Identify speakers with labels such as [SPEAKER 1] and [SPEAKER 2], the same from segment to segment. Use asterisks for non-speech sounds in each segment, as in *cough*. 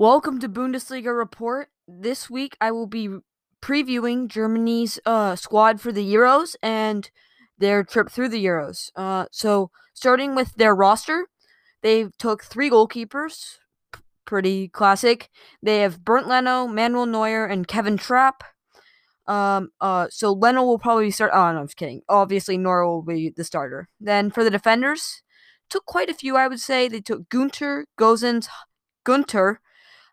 [SPEAKER 1] Welcome to Bundesliga Report. This week I will be previewing Germany's uh, squad for the Euros and their trip through the Euros. Uh, so, starting with their roster, they took three goalkeepers, p- pretty classic. They have Bernd Leno, Manuel Neuer, and Kevin Trapp. Um, uh, so Leno will probably start. Oh, no, I'm just kidding. Obviously, Neuer will be the starter. Then for the defenders, took quite a few, I would say. They took Gunter, Gosens, Gunter,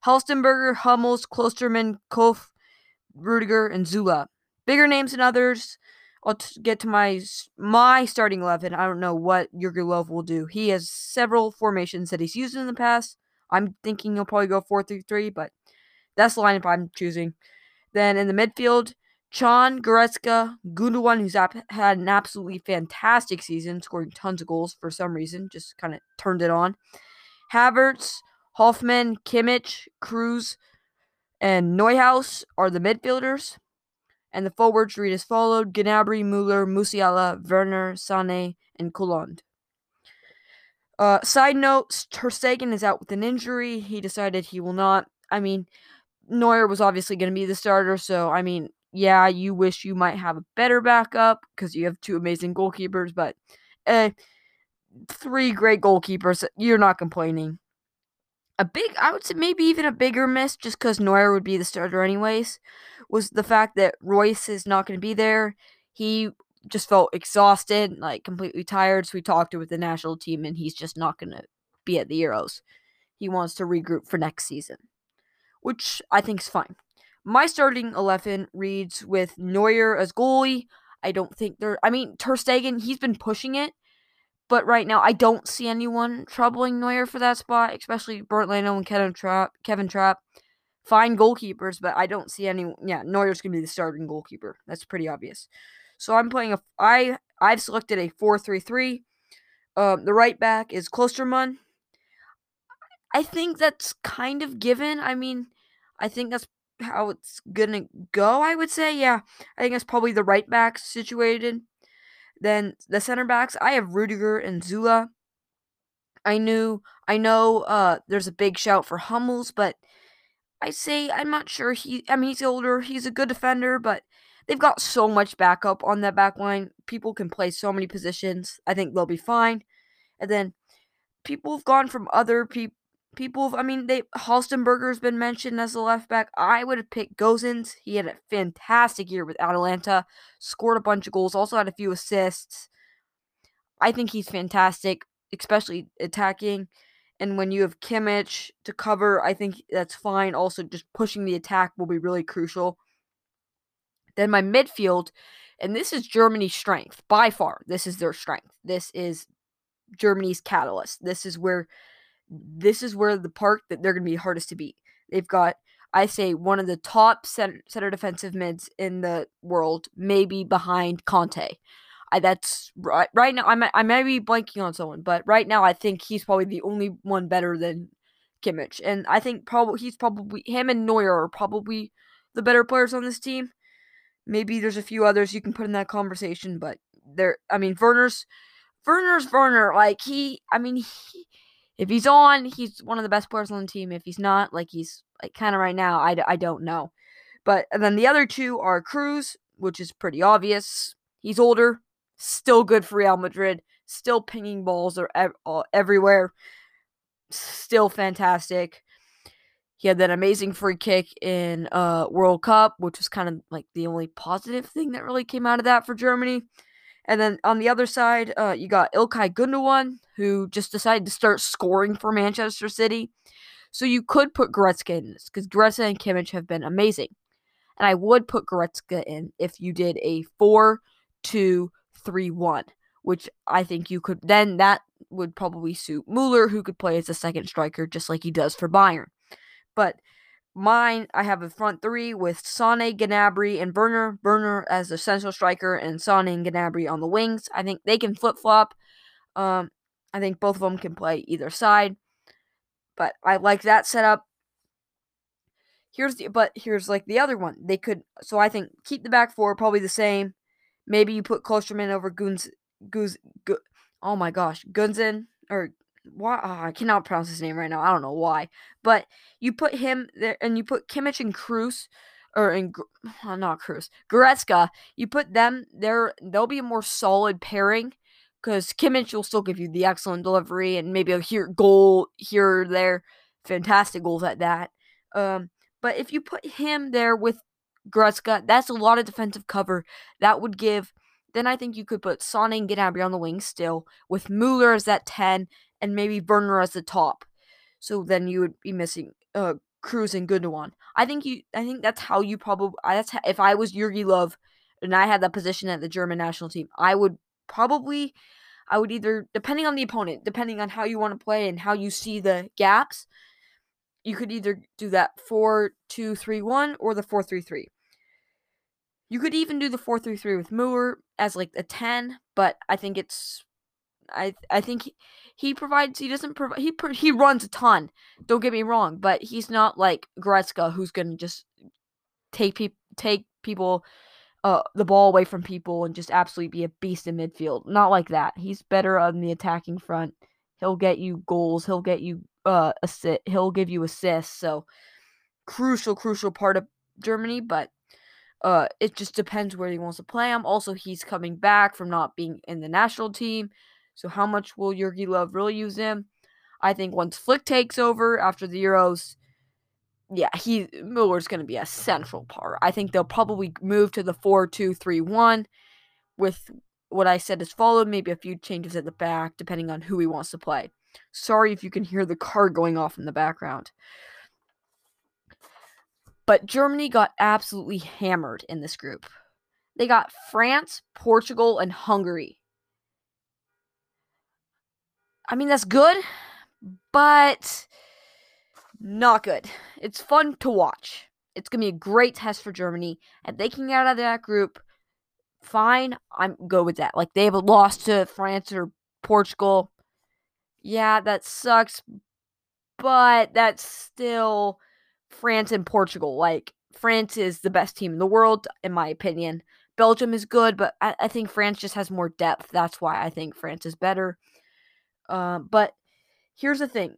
[SPEAKER 1] Halstenberger, Hummels, Klostermann, Koch, Rudiger, and Süle. Bigger names than others. I'll t- get to my my starting eleven. I don't know what Jurgen Love will do. He has several formations that he's used in the past. I'm thinking he'll probably go four three three, but that's the lineup I'm choosing. Then in the midfield, Can, Goretzka, Gundogan, who's ap- had an absolutely fantastic season, scoring tons of goals for some reason, just kind of turned it on. Havertz, Hofmann, Kimmich, Kroos, and Neuhaus are the midfielders. And the forwards read as followed Gnabry, Muller, Musiala, Werner, Sane, and Coulon. Uh, side note, Ter Stegen is out with an injury. He decided he will not. I mean, Neuer was obviously going to be the starter, so I mean, yeah, you wish you might have a better backup because you have two amazing goalkeepers, but uh, three great goalkeepers, you're not complaining. A big, I would say maybe even a bigger miss, just because Neuer would be the starter anyways, was the fact that Reus is not going to be there. He just felt exhausted, like completely tired. So we talked to with the national team, and he's just not going to be at the Euros. He wants to regroup for next season, which I think is fine. My starting 11 reads with Neuer as goalie. I don't think there. I mean, Ter Stegen, he's been pushing it, but right now I don't see anyone troubling Neuer for that spot, especially Bernd Leno and Kevin Trapp. Kevin Trapp, fine goalkeepers, but I don't see any. Yeah, Neuer's gonna be the starting goalkeeper. That's pretty obvious. So I'm playing a. I I've selected a four-three-three. Um, the right back is Klostermann. I think that's kind of given. I mean, I think that's how it's gonna go. I would say, yeah. I think that's probably the right back situated. Then the center backs, I have Rudiger and Süle. I knew, I know, uh, there's a big shout for Hummels, but I say I'm not sure he. I mean, he's older. He's a good defender, but they've got so much backup on that back line. People can play so many positions. I think they'll be fine. And then people have gone from other people. People, I mean, they Halstenberger's been mentioned as a left back. I would have picked Gosens. He had a fantastic year with Atalanta, scored a bunch of goals, also had a few assists. I think he's fantastic, especially attacking. And when you have Kimmich to cover, I think that's fine. Also, just pushing the attack will be really crucial. Then my midfield, and this is Germany's strength by far. This is their strength. This is Germany's catalyst. This is where this is where the park that they're going to be hardest to beat. They've got, I say, one of the top center, center defensive mids in the world, maybe behind Kanté. I, that's right. Right now, I might, I may be blanking on someone, but right now, I think he's probably the only one better than Kimmich, and I think probably he's probably him and Neuer are probably the better players on this team. Maybe there's a few others you can put in that conversation, but there. I mean, Werner's Werner's Werner. Like he, I mean, he, if he's on, he's one of the best players on the team. If he's not, like he's like kind of right now, I, I don't know. But then the other two are Kroos, which is pretty obvious. He's older, still good for Real Madrid, still pinging balls are ev- everywhere, still fantastic. He had that amazing free kick in uh, World Cup, which was kind of like the only positive thing that really came out of that for Germany. And then on the other side, uh, you got Ilkay Gundogan, who just decided to start scoring for Manchester City. So you could put Goretzka in this because Goretzka and Kimmich have been amazing. And I would put Goretzka in if you did a 4 2 3 1, which I think you could. Then that would probably suit Mueller, who could play as a second striker just like he does for Bayern. But Mine, I have a front three with Sane, Gnabry, and Werner. Werner as the central striker, and Sane and Gnabry on the wings. I think they can flip flop. Um, I think both of them can play either side. But I like that setup. Here's the but here's like the other one. They could so I think keep the back four probably the same. Maybe you put Klostermann over Guns Guz, Gu, oh my gosh, Gunzen or why oh, I cannot pronounce his name right now. I don't know why, but you put him there, and you put Kimmich and Kroos, or in *sighs* not Kroos, Goretzka. You put them there; they'll be a more solid pairing because Kimmich will still give you the excellent delivery and maybe a here goal here or there, fantastic goals at that. Um, but if you put him there with Goretzka, that's a lot of defensive cover. That would give. Then I think you could put Sane and Gnabry on the wing still, with Mueller as that ten, and maybe Werner as the top. So then you would be missing uh Kroos and Gundogan. I think you. I think that's how you probably. That's how, if I was Jogi Löw, and I had that position at the German national team, I would probably. I would either, depending on the opponent, depending on how you want to play and how you see the gaps, you could either do that 4 2 3 1 or the 4 3 3. You could even do the 4 3 3 with Mueller as like a 10, but I think it's. I I think he, he provides. He doesn't provide. He he runs a ton. Don't get me wrong, but he's not like Goretzka, who's gonna just take people take people uh, the ball away from people and just absolutely be a beast in midfield. Not like that. He's better on the attacking front. He'll get you goals. He'll get you uh assist. He'll give you assists. So crucial, crucial part of Germany. But uh, it just depends where he wants to play him. Also, he's coming back from not being in the national team. So how much will Jogi Löw really use him? I think once Flick takes over after the Euros, yeah, he Mueller's going to be a uh-huh. central part. I think they'll probably move to the four-two-three-one with what I said is followed, maybe a few changes at the back depending on who he wants to play. Sorry if you can hear the car going off in the background. But Germany got absolutely hammered in this group. They got France, Portugal, and Hungary. I mean, that's good, but not good. It's fun to watch. It's going to be a great test for Germany. And they can get out of that group, fine. I'm good with that. Like, they've lost to France or Portugal. Yeah, that sucks. But that's still France and Portugal. Like, France is the best team in the world, in my opinion. Belgium is good, but I, I think France just has more depth. That's why I think France is better. Uh, but here's the thing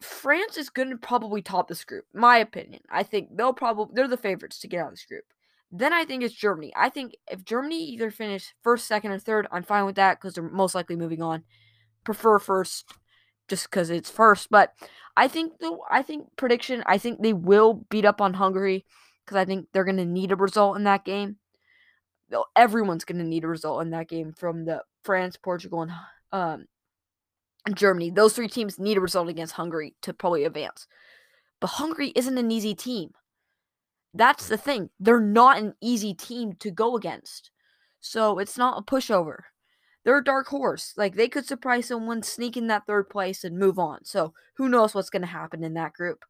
[SPEAKER 1] France is going to probably top this group, my opinion. I think they'll probably they're the favorites to get out of this group. Then I think it's Germany. I think if Germany either finish first, second, or third, I'm fine with that because they're most likely moving on. Prefer first, just because it's first. But I think the I think prediction. I think they will beat up on Hungary because I think they're going to need a result in that game. Everyone's going to need a result in that game from the France, Portugal, and um, Germany. Those three teams need a result against Hungary to probably advance. But Hungary isn't an easy team. That's the thing. They're not an easy team to go against. So it's not a pushover. They're a dark horse. Like they could surprise someone, sneak in that third place, and move on. So who knows what's going to happen in that group.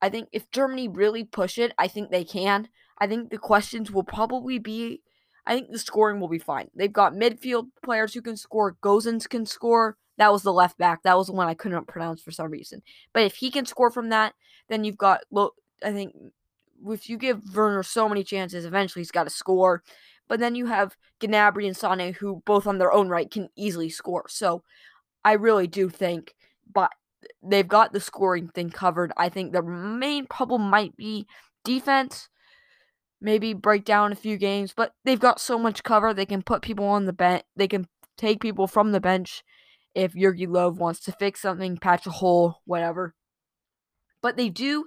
[SPEAKER 1] I think if Germany really push it, I think they can. I think the questions will probably be I think the scoring will be fine. They've got midfield players who can score. Gosens can score. That was the left back. That was the one I couldn't pronounce for some reason. But if he can score from that, then you've got. Well, I think mm, if you give Werner so many chances, eventually he's got to score. But then you have Gnabry and Sane, who both on their own right can easily score. So I really do think, but they've got the scoring thing covered. I think the main problem might be defense. Maybe break down a few games, but they've got so much cover. They can put people on the bench. They can take people from the bench if Jogi Löw wants to fix something, patch a hole, whatever. But they do.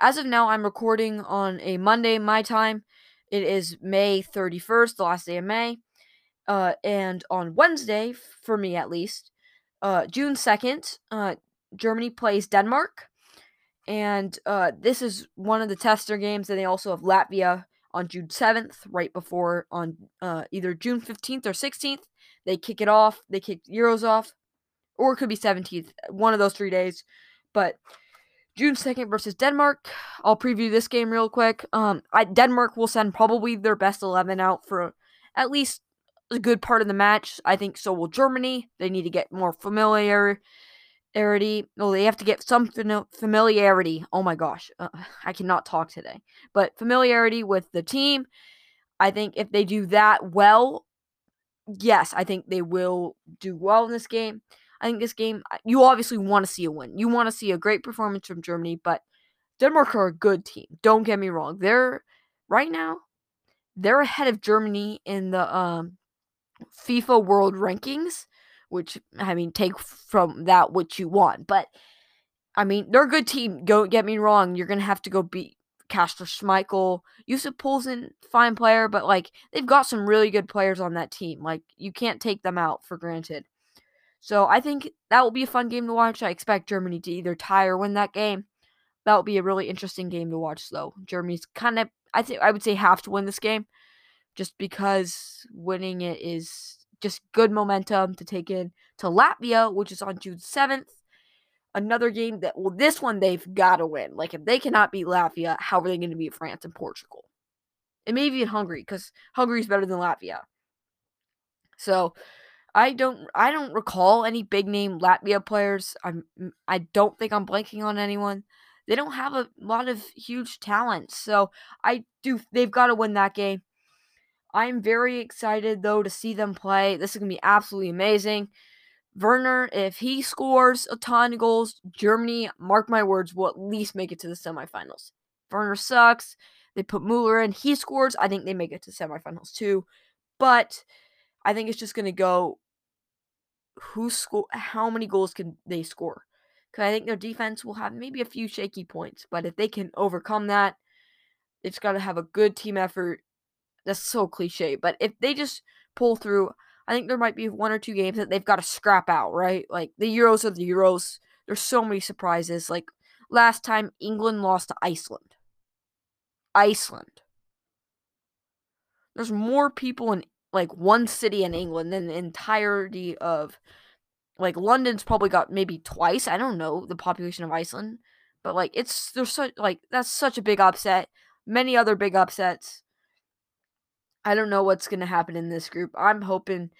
[SPEAKER 1] As of now, I'm recording on a Monday, my time. It is May 31st, the last day of May. Uh, and on Wednesday, for me at least, uh, June 2nd, uh, Germany plays Denmark. And uh, this is one of the tester games. And they also have Latvia on June 7th, right before on uh, either June 15th or 16th. They kick it off. They kick Euros off or it could be 17th, one of those three days. But June 2nd versus Denmark. I'll preview this game real quick. Um, I, Denmark will send probably their best 11 out for at least a good part of the match. I think so will Germany. They need to get more familiarity. No, they have to get some familiarity. Oh my gosh, uh, I cannot talk today. But familiarity with the team. I think if they do that well, yes, I think they will do well in this game. I think this game, you obviously want to see a win. You want to see a great performance from Germany, but Denmark are a good team. Don't get me wrong. They're right now, they're ahead of Germany in the um, FIFA World Rankings, which I mean, take from that what you want. But I mean, they're a good team. Don't get me wrong. You're gonna have to go beat Kasper Schmeichel. Yussuf Poulsen, fine player, but like they've got some really good players on that team. Like you can't take them out for granted. So I think that will be a fun game to watch. I expect Germany to either tie or win that game. That will be a really interesting game to watch, though. Germany's kind of, I think, I would say, have to win this game, just because winning it is just good momentum to take in to Latvia, which is on June seventh. Another game that, well, this one they've got to win. Like, if they cannot beat Latvia, how are they going to beat France and Portugal? And maybe in Hungary, because Hungary is better than Latvia. So, I don't I don't recall any big name Latvia players. I'm I don't think I'm blanking on anyone. They don't have a lot of huge talent. So I do they've got to win that game. I'm very excited though to see them play. This is going to be absolutely amazing. Werner, if he scores a ton of goals, Germany, mark my words, will at least make it to the semifinals. Werner sucks. They put Mueller in. He scores. I think they make it to semifinals too. But I think it's just going to go who score how many goals can they score? Because i think their defense will have maybe a few shaky points but if they can overcome that it's got to have a good team effort. That's so cliche but if they just pull through i think there might be one or two games that they've got to scrap out right? Like the euros are the euros. There's so many surprises. Like last time england lost to iceland. Iceland. There's more people in like one city in England than the entirety of like London's probably got maybe twice, I don't know, the population of Iceland. But like it's there's such like that's such a big upset. Many other big upsets. I don't know what's gonna happen in this group. I'm hoping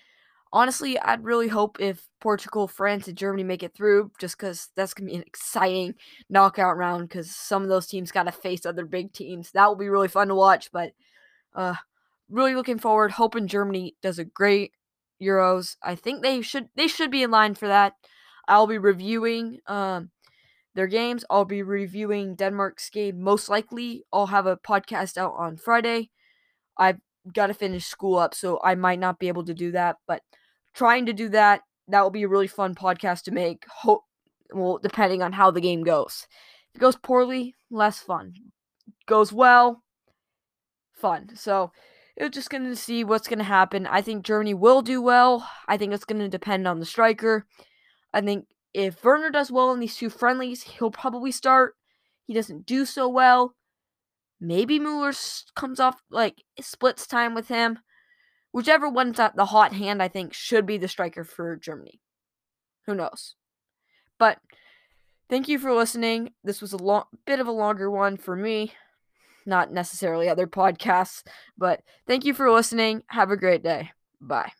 [SPEAKER 1] honestly, I'd really hope if Portugal, France, and Germany make it through, just because that's gonna be an exciting knockout round. Because some of those teams gotta face other big teams. That will be really fun to watch. But uh, really looking forward. Hoping Germany does a great Euros. I think they should they should be in line for that. I'll be reviewing um their games. I'll be reviewing Denmark's game. Most likely, I'll have a podcast out on Friday. I've got to finish school up, so I might not be able to do that. But trying to do that, that will be a really fun podcast to make. Hope well, depending on how the game goes. If it goes poorly, less fun. Goes well, fun. So we're just going to see what's going to happen. I think Germany will do well. I think it's going to depend on the striker. I think if Werner does well in these two friendlies, he'll probably start. He doesn't do so well. Maybe Mueller comes off, like, splits time with him. Whichever one's at the hot hand, I think, should be the striker for Germany. Who knows? But thank you for listening. This was a long, bit of a longer one for me not necessarily other podcasts. But thank you for listening. Have a great day. Bye.